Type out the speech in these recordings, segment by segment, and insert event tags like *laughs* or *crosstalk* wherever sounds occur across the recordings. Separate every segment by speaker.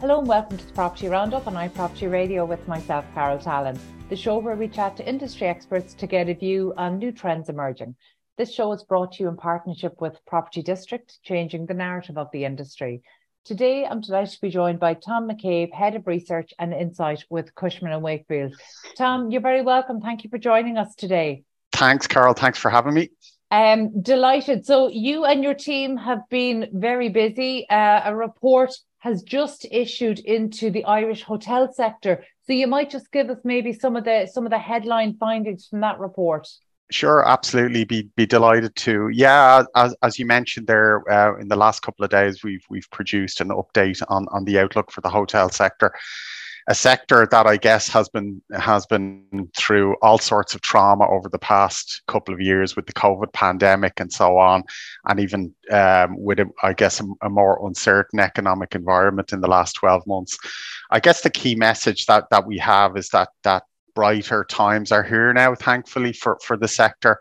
Speaker 1: Hello and welcome to the Property Roundup on iProperty Radio with myself, Carol Tallon, the show where we chat to industry experts to get a view on new trends emerging. This show is brought to you in partnership with Property District, changing the narrative of the industry. Today, I'm delighted to be joined by Tom McCabe, Head of Research and Insight with Cushman and Wakefield. Tom, you're very welcome. Thank you for joining us today.
Speaker 2: Thanks, Carol. Thanks for having me.
Speaker 1: Um, delighted. So, you and your team have been very busy. Uh, a report has just issued into the Irish hotel sector. So, you might just give us maybe some of the some of the headline findings from that report.
Speaker 2: Sure, absolutely. Be be delighted to. Yeah, as, as you mentioned there, uh, in the last couple of days, we've we've produced an update on on the outlook for the hotel sector a sector that I guess has been has been through all sorts of trauma over the past couple of years with the COVID pandemic and so on, and even um, with a, I guess a, a, more uncertain economic environment in the last twelve months. I guess the key message that that we have is that that brighter times are here now, thankfully for for the sector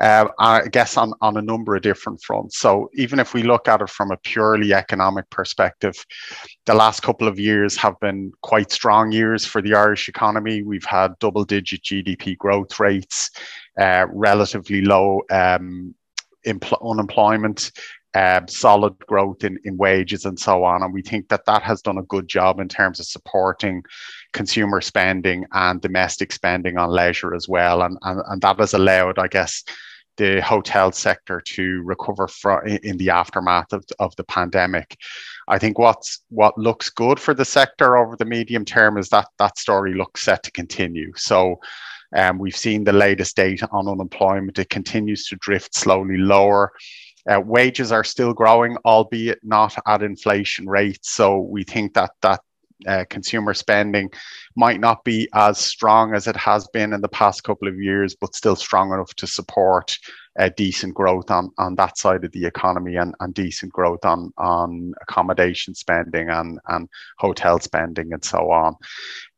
Speaker 2: uh, I guess on, on a number of different fronts. So even if we look at it from a purely economic perspective, the last couple of years have been quite strong years for the Irish economy. We've had double digit GDP growth rates, uh, relatively low um, impl- unemployment. Uh, solid growth in, in wages and so on. And we think that that has done a good job in terms of supporting consumer spending and domestic spending on leisure as well. And, and, and that has allowed, I guess, the hotel sector to recover in the aftermath of, of the pandemic. I think what's what looks good for the sector over the medium term is that that story looks set to continue. So um, we've seen the latest data on unemployment; it continues to drift slowly lower. Uh, wages are still growing, albeit not at inflation rates. So we think that that uh, consumer spending might not be as strong as it has been in the past couple of years, but still strong enough to support uh, decent growth on, on that side of the economy and, and decent growth on, on accommodation spending and, and hotel spending and so on.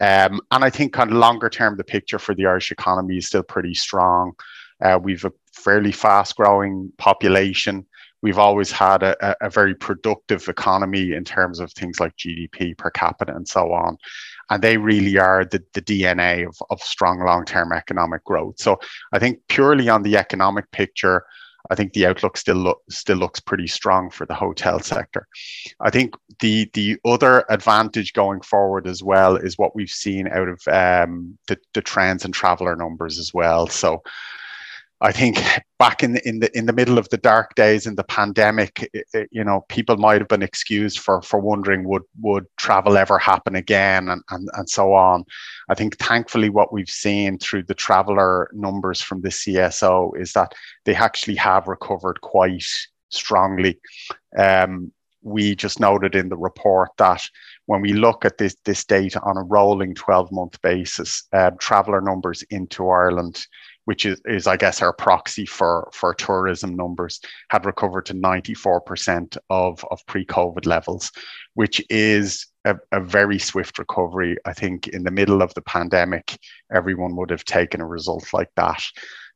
Speaker 2: Um, and I think of longer term, the picture for the Irish economy is still pretty strong. Uh, we've a fairly fast growing population we've always had a, a, very productive economy in terms of things like GDP per capita and so on. And they really are the, the DNA of, of strong long term economic growth. So I think purely on the economic picture, I think the outlook still still looks pretty strong for the hotel sector. I think the the other advantage going forward as well is what we've seen out of um, the, the trends and traveller numbers as well. So I think back in the, in the in the middle of the dark days in the pandemic, it, it, you know, people might have been excused for for wondering would would travel ever happen again and, and and so on. I think thankfully what we've seen through the traveller numbers from the CSO is that they actually have recovered quite strongly. Um, we just noted in the report that when we look at this this data on a rolling 12 month basis, uh, traveller numbers into Ireland which is, is I guess our proxy for for tourism numbers, had recovered to 94% of, of pre-COVID levels, which is a, a, very swift recovery. I think in the middle of the pandemic, everyone would have taken a result like that.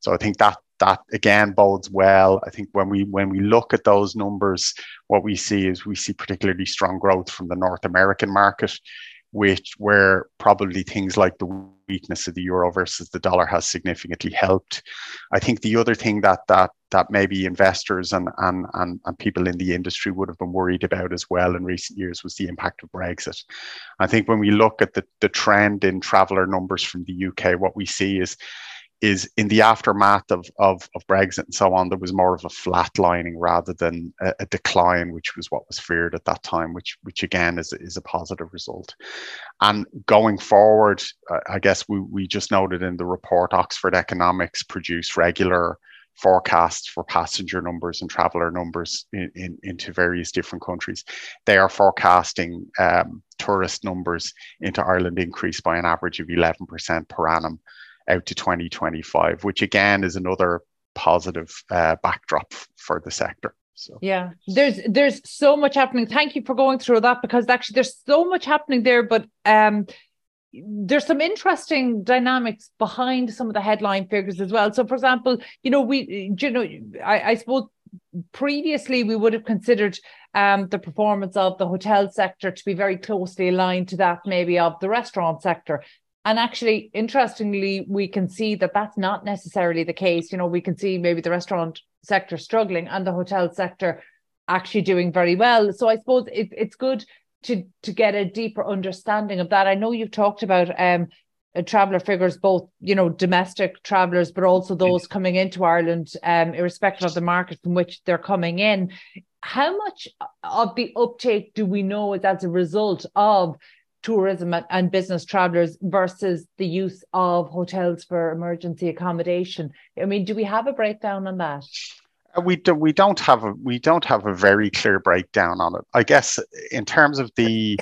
Speaker 2: So I think that that again bodes well. I think when we when we look at those numbers, what we see is we see particularly strong growth from the North American market which where probably things like the weakness of the euro versus the dollar has significantly helped. I think the other thing that that that maybe investors and, and, and, and people in the industry would have been worried about as well in recent years was the impact of Brexit. I think when we look at the, the trend in traveller numbers from the UK, what we see is is in the aftermath of, of, of Brexit and so on, there was more of a flatlining rather than a, a, decline, which was what was feared at that time, which which again is, is a positive result. And going forward, I guess we, we just noted in the report, Oxford Economics produced regular forecasts for passenger numbers and traveller numbers in, in, into various different countries. They are forecasting um, tourist numbers into Ireland increase by an average of 11% per annum out to 2025, which again is another positive uh, backdrop for the sector. So
Speaker 1: yeah, there's there's so much happening. Thank you for going through that because actually there's so much happening there, but um there's some interesting dynamics behind some of the headline figures as well. So, for example, you know, we, you know, I, I suppose previously we would have considered um, the performance of the hotel sector to be very closely aligned to that maybe of the restaurant sector. And actually, interestingly, we can see that that's not necessarily the case. You know, we can see maybe the restaurant sector struggling and the hotel sector actually doing very well. So I suppose it, it's good to to get a deeper understanding of that. I know you've talked about um, uh, traveller figures, both you know domestic travellers, but also those coming into Ireland, um, irrespective of the market from which they're coming in. How much of the uptake do we know is as a result of tourism and business travellers versus the use of hotels for emergency accommodation? I mean, do we have a breakdown on that?
Speaker 2: Uh, we do, we don't have a we don't have a very clear breakdown on it. I guess in terms of the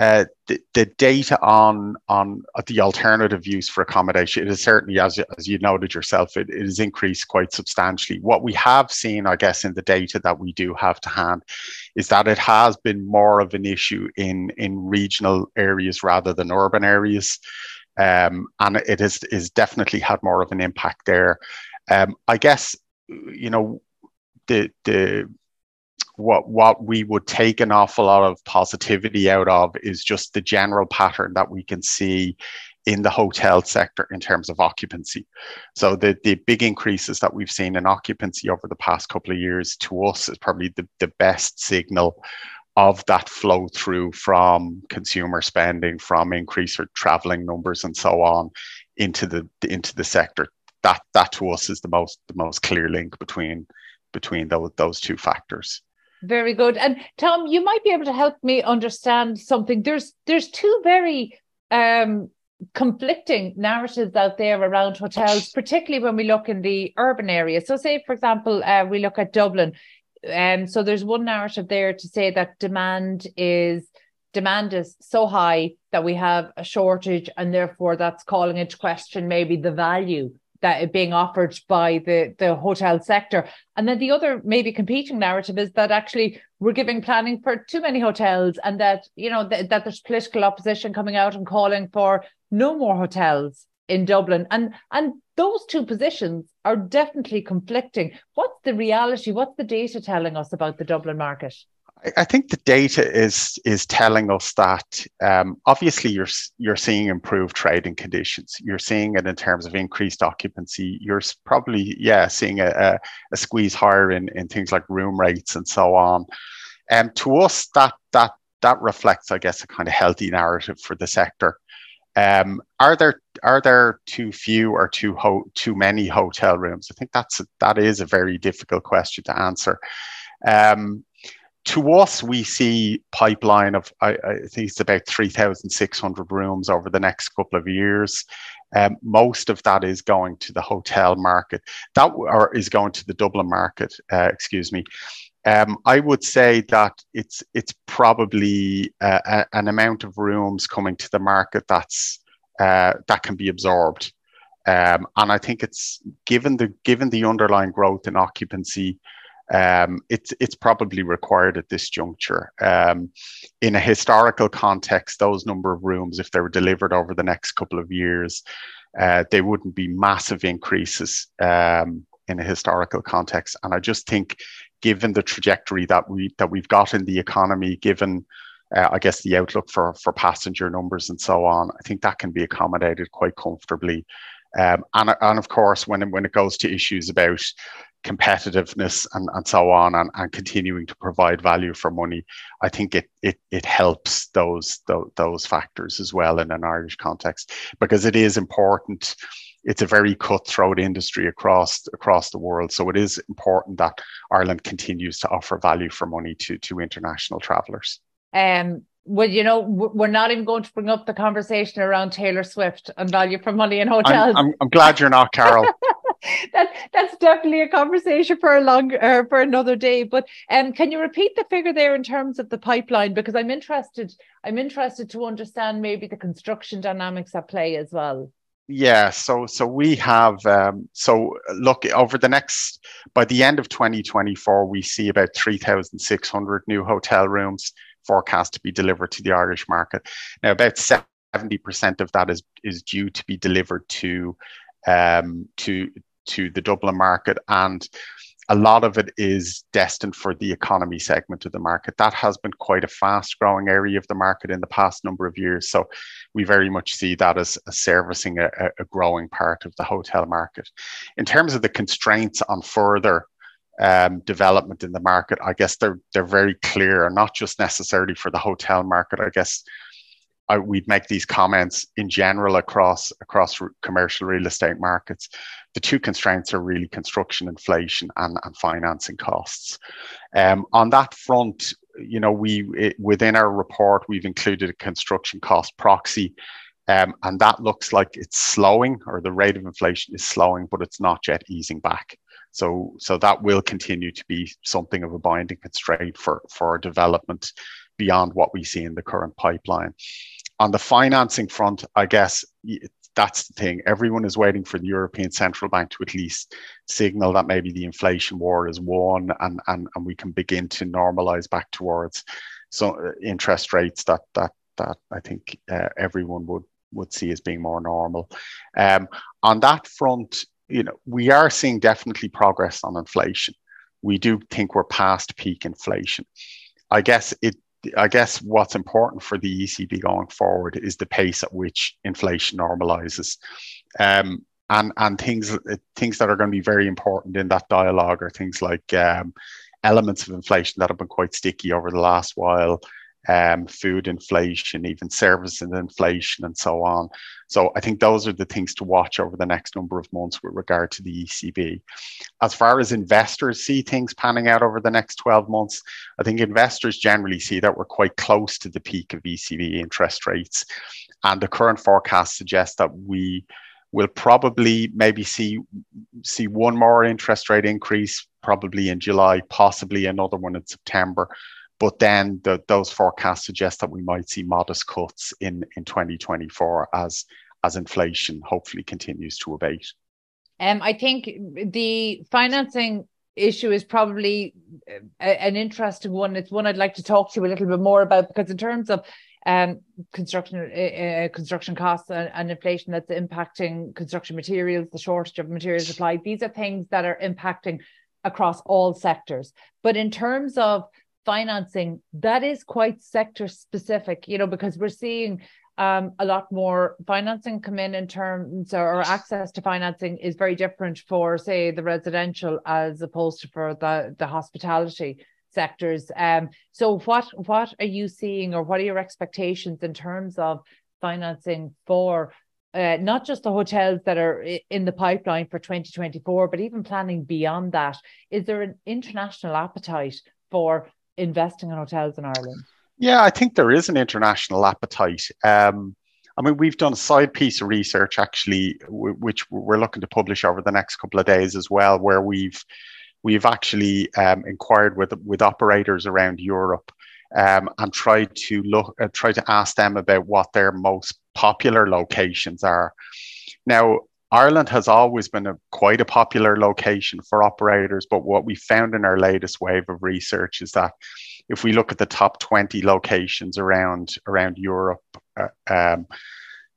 Speaker 2: uh, the, the, data on on the alternative use for accommodation, it is certainly, as, as you noted yourself, it, it has increased quite substantially. What we have seen, I guess, in the data that we do have to hand, is that it has been more of an issue in in regional areas rather than urban areas, um, and it has is definitely had more of an impact there. Um, I guess you know the the what what we would take an awful lot of positivity out of is just the general pattern that we can see in the hotel sector in terms of occupancy. So the, the big increases that we've seen in occupancy over the past couple of years to us is probably the, the best signal of that flow through from consumer spending, from increase or traveling numbers and so on into the into the sector. That that to us is the most the most clear link between between those those two factors.
Speaker 1: Very good. And Tom, you might be able to help me understand something. There's there's two very um, conflicting narratives out there around hotels, particularly when we look in the urban area. So, say for example, uh, we look at Dublin. Um, so there's one narrative there to say that demand is demand is so high that we have a shortage, and therefore that's calling into question maybe the value that being offered by the the hotel sector. And then the other maybe competing narrative is that actually we're giving planning for too many hotels and that you know th- that there's political opposition coming out and calling for no more hotels in Dublin. And and those two positions are definitely conflicting. What's the reality? What's the data telling us about the Dublin market
Speaker 2: I think the data is is telling us that um, obviously you're you're seeing improved trading conditions. You're seeing it in terms of increased occupancy. You're probably yeah seeing a, a, squeeze higher in, in things like room rates and so on. And um, to us, that that that reflects, I guess, a kind of healthy narrative for the sector. Um, are there are there too few or too ho- too many hotel rooms? I think that's a, that is a very difficult question to answer. Um, to us, we see pipeline of I, I think it's about three thousand six hundred rooms over the next couple of years. Um, most of that is going to the hotel market. That or is going to the Dublin market. Uh, excuse me. Um, I would say that it's it's probably uh, a, an amount of rooms coming to the market that's uh, that can be absorbed, um, and I think it's given the given the underlying growth in occupancy um, it's it's probably required at this juncture. Um, in a historical context, those number of rooms, if they were delivered over the next couple of years, uh, they wouldn't be massive increases um, in a historical context. And I just think, given the trajectory that we that we've got in the economy, given uh, I guess the outlook for for passenger numbers and so on, I think that can be accommodated quite comfortably. Um, and, and of course, when when it goes to issues about competitiveness and, and so on and, and continuing to provide value for money i think it it, it helps those, those those factors as well in an irish context because it is important it's a very cutthroat industry across across the world so it is important that ireland continues to offer value for money to to international travelers
Speaker 1: um well, you know, we're not even going to bring up the conversation around Taylor Swift and value for money in hotels.
Speaker 2: I'm, I'm, I'm glad you're not, Carol. *laughs* *laughs*
Speaker 1: that that's definitely a conversation for a long uh, for another day. But um, can you repeat the figure there in terms of the pipeline? Because I'm interested. I'm interested to understand maybe the construction dynamics at play as well.
Speaker 2: Yeah, so so we have um, so look over the next by the end of 2024, we see about 3,600 new hotel rooms forecast to be delivered to the Irish market. Now, about 70% of that is is due to be delivered to um, to to the Dublin market. And a lot of it is destined for the economy segment of the market. That has been quite a fast growing area of the market in the past number of years. So we very much see that as, servicing a, a, growing part of the hotel market. In terms of the constraints on further um, development in the market, I guess they're they're very clear, not just necessarily for the hotel market. I guess I, we'd make these comments in general across across commercial real estate markets. The two constraints are really construction inflation and, and financing costs. Um, on that front, you know, we it, within our report we've included a construction cost proxy, um, and that looks like it's slowing or the rate of inflation is slowing, but it's not yet easing back. So, so that will continue to be something of a binding constraint for for development beyond what we see in the current pipeline on the financing front, I guess that's the thing. Everyone is waiting for the European Central Bank to at least signal that maybe the inflation war is won and, and, and we can begin to normalize back towards so uh, interest rates that that that I think uh, everyone would would see as being more normal. Um, on that front, you know, we are seeing definitely progress on inflation. We do think we're past peak inflation. I guess it I guess what's important for the ECB going forward is the pace at which inflation normalizes. Um, and, and things things that are going to be very important in that dialogue are things like um, elements of inflation that have been quite sticky over the last while, um, food inflation, even services inflation, and so on. So I think those are the things to watch over the next number of months with regard to the ECB. As far as investors see things panning out over the next 12 months, I think investors generally see that we're quite close to the peak of ECB interest rates. And the current forecast suggests that we will probably maybe see see one more interest rate increase probably in July, possibly another one in September. But then the, those forecasts suggest that we might see modest cuts in, in 2024 as, as inflation hopefully continues to abate.
Speaker 1: Um, I think the financing issue is probably a, an interesting one. It's one I'd like to talk to you a little bit more about because in terms of um, construction uh, construction costs and, and, inflation that's impacting construction materials, the shortage of material supply. These are things that are impacting across all sectors. But in terms of financing that is quite sector specific you know because we're seeing um, a lot more financing come in in terms or access to financing is very different for say the residential as opposed to for the the hospitality sectors. Um so what what are you seeing or what are your expectations in terms of financing for uh, not just the hotels that are in the pipeline for 2024 but even planning beyond that? Is there an international appetite for investing in hotels in Ireland?
Speaker 2: Yeah, I think there is an international appetite. Um, I mean, we've done a side piece of research actually, w- which we're looking to publish over the next couple of days as well, where we've we've actually um, inquired with with operators around Europe um, and tried to look uh, try to ask them about what their most popular locations are. Now, Ireland has always been a quite a popular location for operators, but what we found in our latest wave of research is that if we look at the top 20 locations around around Europe, uh, um,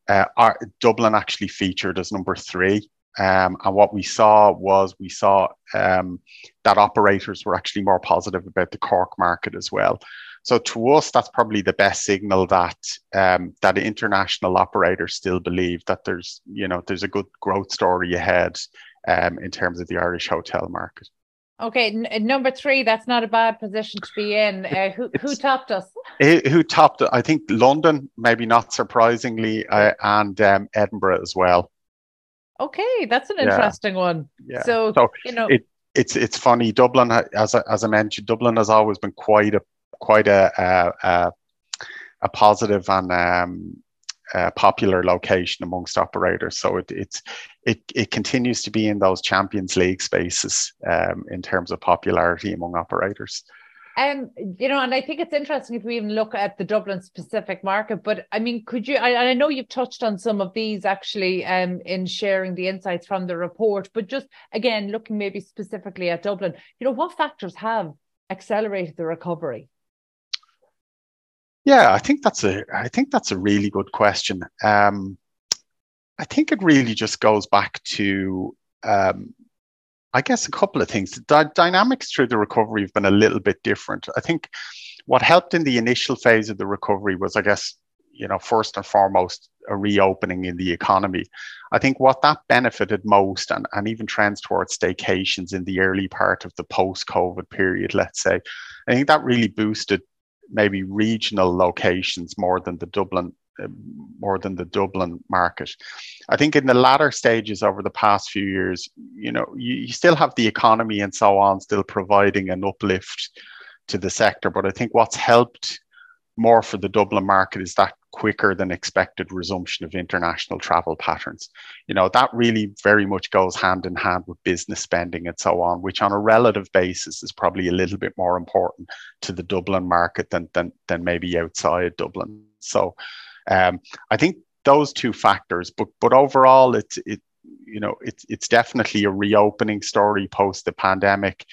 Speaker 2: uh, our, Dublin actually featured as number three. Um, and what we saw was we saw um, that operators were actually more positive about the Cork market as well. So to us, that's probably the best signal that um, that international operators still believe that there's you know there's a good growth story ahead um, in terms of the Irish hotel market.
Speaker 1: Okay, N- number three. That's not a bad position to be in. *laughs* Uh, who who topped us?
Speaker 2: Who topped? I think London, maybe not surprisingly, uh, and um, Edinburgh as well.
Speaker 1: Okay, that's an interesting
Speaker 2: yeah.
Speaker 1: one.
Speaker 2: Yeah.
Speaker 1: So, so you know,
Speaker 2: it, it's it's funny. Dublin, as I, as I mentioned, Dublin has always been quite a quite a a, a positive and um, a popular location amongst operators. So it it's it it continues to be in those Champions League spaces um, in terms of popularity among operators.
Speaker 1: Um, you know, and I think it's interesting if we even look at the Dublin specific market. But I mean, could you? I, I know you've touched on some of these actually um, in sharing the insights from the report. But just again, looking maybe specifically at Dublin, you know, what factors have accelerated the recovery?
Speaker 2: Yeah, I think that's a I think that's a really good question. Um, I think it really just goes back to um, I guess a couple of things. The dynamics through the recovery have been a little bit different. I think what helped in the initial phase of the recovery was, I guess, you know, first and foremost, a reopening in the economy. I think what that benefited most, and, and even trends towards staycations in the early part of the post COVID period, let's say, I think that really boosted maybe regional locations more than the Dublin uh, more than the Dublin market. I think in the latter stages over the past few years, you know, you, you, still have the economy and so on still providing an uplift to the sector. But I think what's helped more for the Dublin market is that quicker than expected resumption of international travel patterns. You know, that really very much goes hand in hand with business spending and so on, which on a relative basis is probably a little bit more important to the Dublin market than than, than maybe outside Dublin. So um, I think those two factors, but but overall, it's it you know it's it's definitely a reopening story post the pandemic,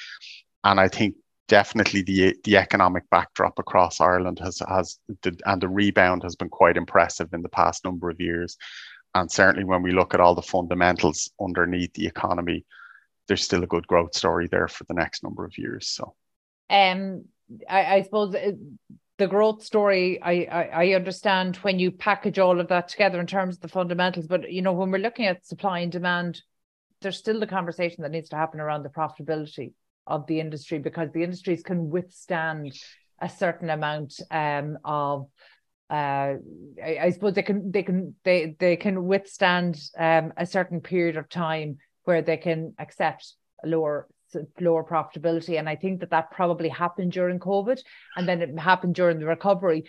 Speaker 2: and I think definitely the the economic backdrop across Ireland has has and the rebound has been quite impressive in the past number of years, and certainly when we look at all the fundamentals underneath the economy, there's still a good growth story there for the next number of years. So,
Speaker 1: um, I, I suppose uh, the growth story I, I, I understand when you package all of that together in terms of the fundamentals but you know when we're looking at supply and demand there's still the conversation that needs to happen around the profitability of the industry because the industries can withstand a certain amount um, of uh, I, I, suppose they can they can they they can withstand um, a certain period of time where they can accept lower lower profitability. And I think that that probably happened during COVID and then it happened during the recovery.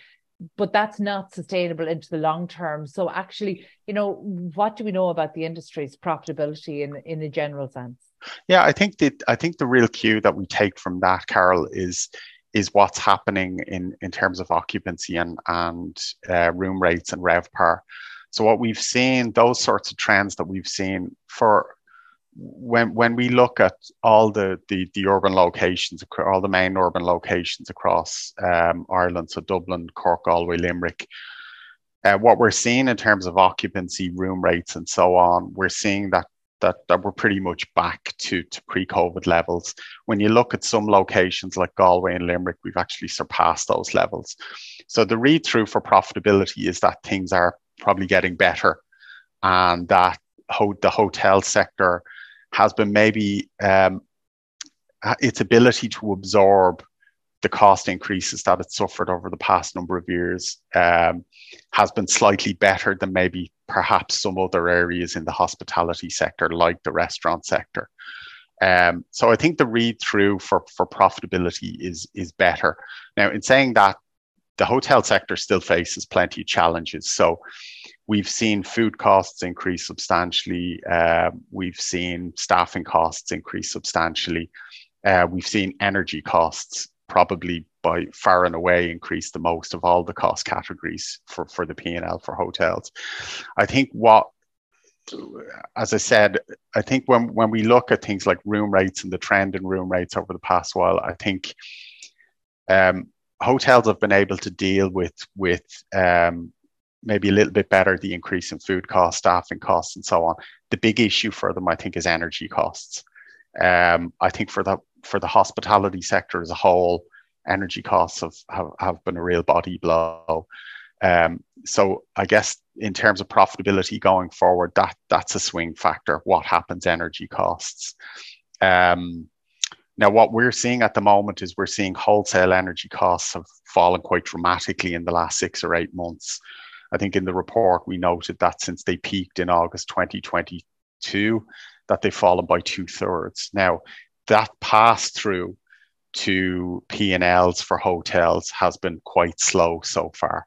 Speaker 1: But that's not sustainable into the long term. So, actually, you know, what do we know about the industry's profitability in, in a general sense?
Speaker 2: Yeah, I think that I think the real cue that we take from that, Carol, is is what's happening in in terms of occupancy and and uh, room rates and RevPAR. So what we've seen, those sorts of trends that we've seen for when when we look at all the the, the urban locations, all the main urban locations across um, Ireland, so Dublin, Cork, Galway, Limerick, uh, what we're seeing in terms of occupancy, room rates, and so on, we're seeing that that that we're pretty much back to to pre-COVID levels. When you look at some locations like Galway and Limerick, we've actually surpassed those levels. So the read through for profitability is that things are probably getting better, and that ho- the hotel sector has been maybe um, its ability to absorb the cost increases that it suffered over the past number of years um, has been slightly better than maybe perhaps some other areas in the hospitality sector, like the restaurant sector. Um, so I think the read through for, for profitability is is better. Now, in saying that, the hotel sector still faces plenty of challenges. So We've seen food costs increase substantially. Uh, we've seen staffing costs increase substantially. Uh, we've seen energy costs probably by far and away increase the most of all the cost categories for, for the P&L for hotels. I think what as I said, I think when, when we look at things like room rates and the trend in room rates over the past while, I think um, hotels have been able to deal with with um, maybe a little bit better the increase in food costs, staffing costs, and so on. The big issue for them, I think, is energy costs. Um, I think for the for the hospitality sector as a whole, energy costs have have, have been a real body blow. Um, so I guess in terms of profitability going forward, that that's a swing factor. What happens energy costs? Um, now, what we're seeing at the moment is we're seeing wholesale energy costs have fallen quite dramatically in the last six or eight months. I think in the report we noted that since they peaked in August 2022, that they've fallen by two thirds. Now, that pass through to P&Ls for hotels has been quite slow so far.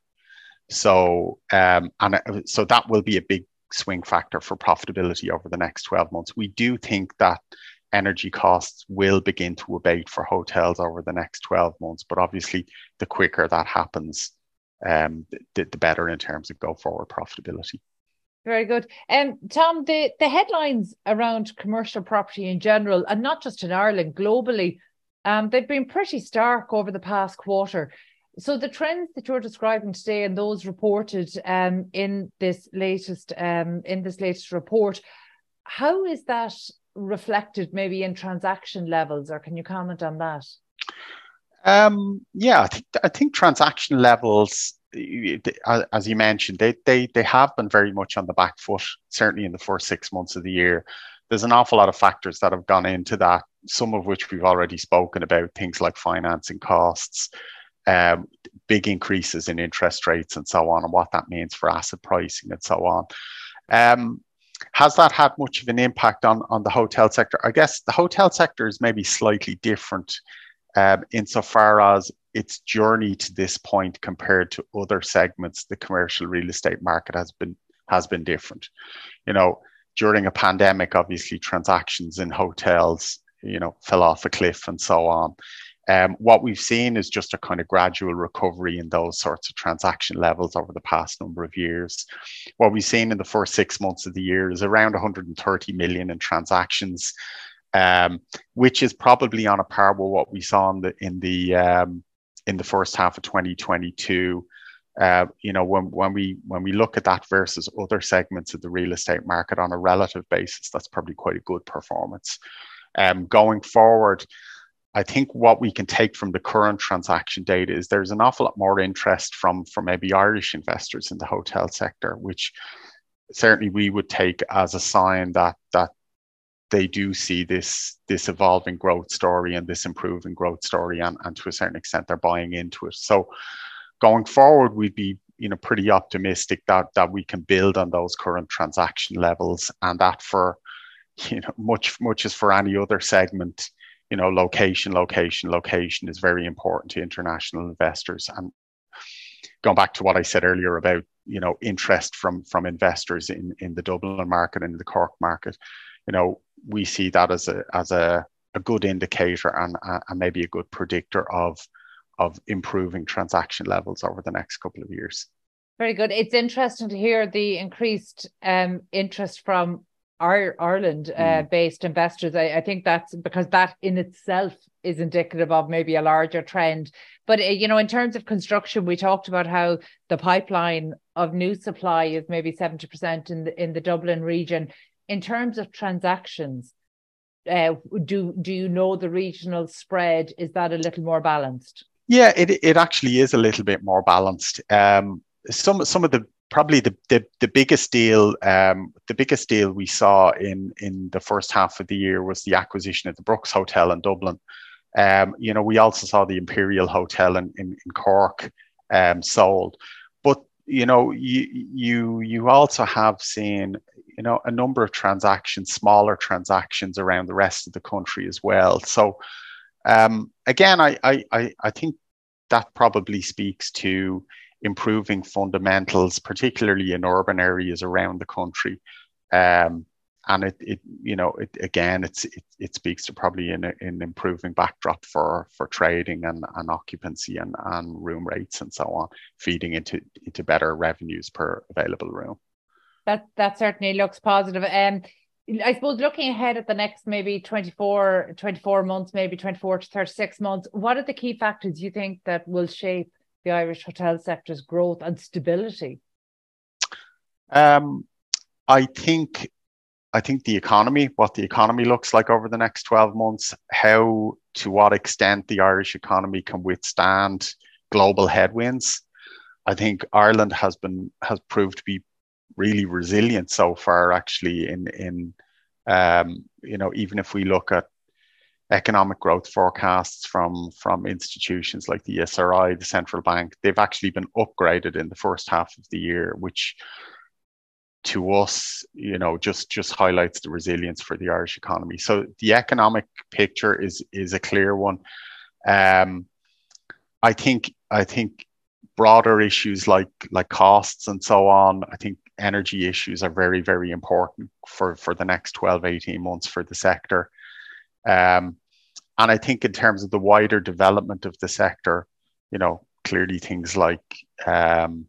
Speaker 2: So, um, and uh, so that will be a big swing factor for profitability over the next 12 months. We do think that energy costs will begin to abate for hotels over the next 12 months, but obviously, the quicker that happens, um, the, the better in terms of go forward profitability.
Speaker 1: Very good. And um, Tom, the, the headlines around commercial property in general, and not just in Ireland, globally, um, they've been pretty stark over the past quarter. So the trends that you're describing today and those reported um, in this latest um, in this latest report, how is that reflected maybe in transaction levels, or can you comment on that?
Speaker 2: Um, yeah, I think I think transaction levels, as you mentioned, they they they have been very much on the back foot. Certainly in the first six months of the year, there's an awful lot of factors that have gone into that. Some of which we've already spoken about, things like financing costs, um, big increases in interest rates, and so on, and what that means for asset pricing and so on. Um, has that had much of an impact on on the hotel sector? I guess the hotel sector is maybe slightly different um, insofar as its journey to this point compared to other segments, the commercial real estate market has been has been different. You know, during a pandemic, obviously transactions in hotels, you know, fell off a cliff and so on. Um, what we've seen is just a kind of gradual recovery in those sorts of transaction levels over the past number of years. What we've seen in the first six months of the year is around 130 million in transactions um, which is probably on a par with what we saw in the in the um, in the first half of 2022. Uh, you know, when when we when we look at that versus other segments of the real estate market on a relative basis, that's probably quite a good performance. Um, going forward, I think what we can take from the current transaction data is there's an awful lot more interest from from maybe Irish investors in the hotel sector, which certainly we would take as a sign that that they do see this this evolving growth story and this improving growth story and, and to a certain extent they're buying into it. So going forward we'd be you know pretty optimistic that that we can build on those current transaction levels and that for you know much much as for any other segment you know location location location is very important to international investors. And going back to what i said earlier about you know interest from from investors in in the dublin market and the cork market you know we see that as a as a, a good indicator and, and maybe a good predictor of of improving transaction levels over the next couple of years.
Speaker 1: Very good. It's interesting to hear the increased um, interest from our Ireland uh, mm. based investors. I, I, think that's because that in itself is indicative of maybe a larger trend. But uh, you know, in terms of construction, we talked about how the pipeline of new supply is maybe seventy percent in the in the Dublin region in terms of transactions, uh, do do you know the regional spread? Is that a little more balanced?
Speaker 2: Yeah, it it actually is a little bit more balanced. Um, some some of the probably the the, the biggest deal um, the biggest deal we saw in in the first half of the year was the acquisition of the Brooks Hotel in Dublin. Um, you know, we also saw the Imperial Hotel in in, in Cork um, sold, but you know, you you you also have seen you know a number of transactions, smaller transactions around the rest of the country as well. So um, again, I, I I think that probably speaks to improving fundamentals, particularly in urban areas around the country. Um, and it, it you know it, again it's it, it speaks to probably an, an improving backdrop for for trading and, and occupancy and, and room rates and so on feeding into into better revenues per available room
Speaker 1: that that certainly looks positive. Um, I suppose looking ahead at the next maybe 24, 24 months, maybe 24 to 36 months, what are the key factors you think that will shape the Irish hotel sector's growth and stability?
Speaker 2: Um, I think I think the economy, what the economy looks like over the next 12 months, how to what extent the Irish economy can withstand global headwinds. I think Ireland has been has proved to be really resilient so far actually in in um, you know even if we look at economic growth forecasts from from institutions like the ESRI, the central bank, they've actually been upgraded in the first half of the year, which to us, you know, just just highlights the resilience for the Irish economy. So the economic picture is is a clear one. Um, I think I think broader issues like like costs and so on. I think energy issues are very, very important for, for the next 12, 18 months for the sector. Um, and I think in terms of the wider development of the sector, you know, clearly things like um,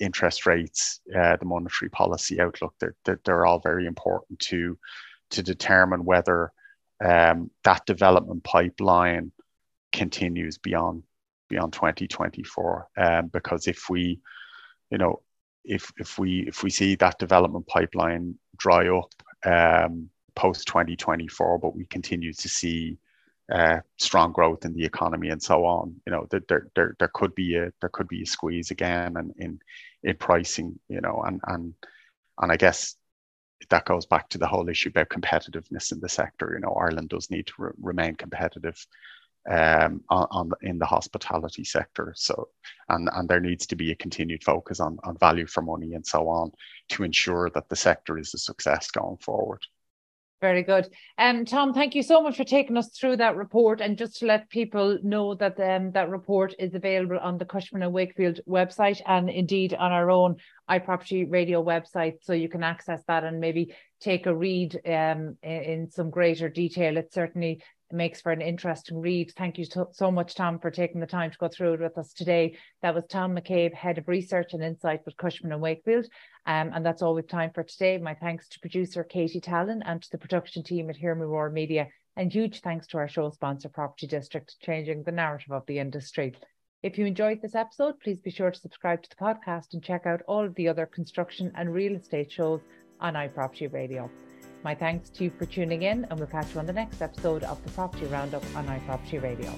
Speaker 2: interest rates, uh, the monetary policy outlook, they're, they're, they're, all very important to, to determine whether um, that development pipeline continues beyond beyond 2024. Um, because if we, you know, if if we if we see that development pipeline dry up, um, post 2024, but we continue to see uh, strong growth in the economy and so on. You know, there, there, there could be a there could be a squeeze again and in in pricing. You know, and and and I guess that goes back to the whole issue about competitiveness in the sector. You know, Ireland does need to re- remain competitive um, on, on, in the hospitality sector. So, and and there needs to be a continued focus on on value for money and so on to ensure that the sector is a success going forward.
Speaker 1: Very good. Um, Tom, thank you so much for taking us through that report. And just to let people know that um, that report is available on the Cushman and Wakefield website and indeed on our own iProperty Radio website. So you can access that and maybe take a read um, in, some greater detail. It certainly makes for an interesting read. Thank you so, so much, Tom, for taking the time to go through it with us today. That was Tom McCabe, Head of Research and Insight with Cushman and Wakefield. Um, and that's all we've time for today. My thanks to producer Katie Tallon and to the production team at Hear Me Roar Media. And huge thanks to our show sponsor, Property District, changing the narrative of the industry. If you enjoyed this episode, please be sure to subscribe to the podcast and check out all of the other construction and real estate shows on iProperty Radio. My thanks to you for tuning in, and we'll catch you on the next episode of the Property Roundup on iProperty Radio.